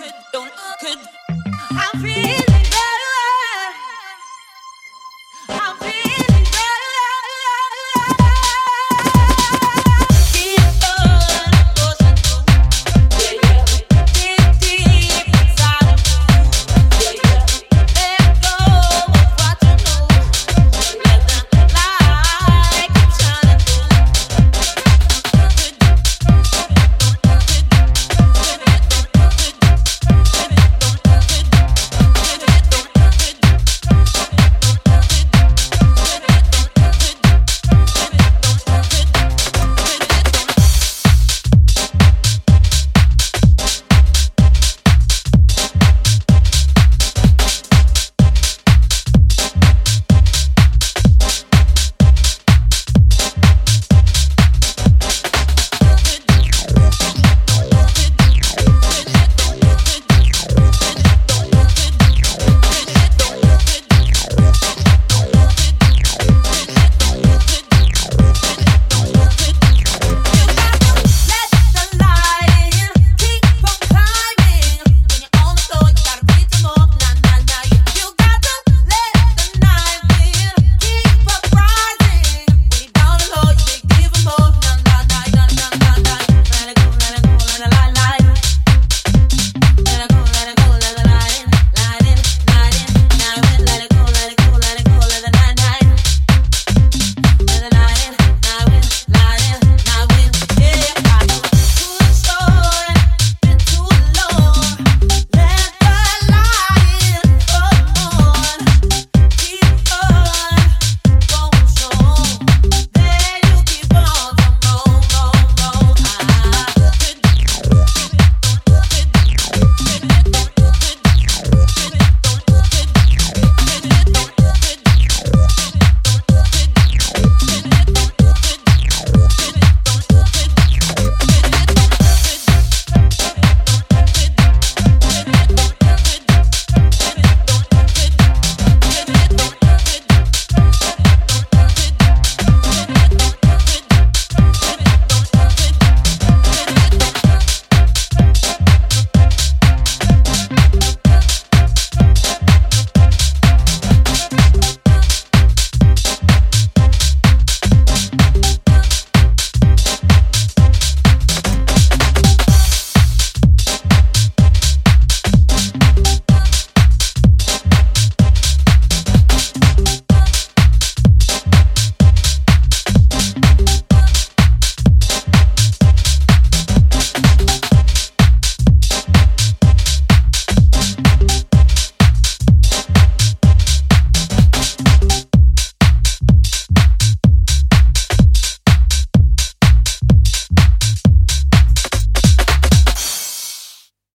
could, don't could.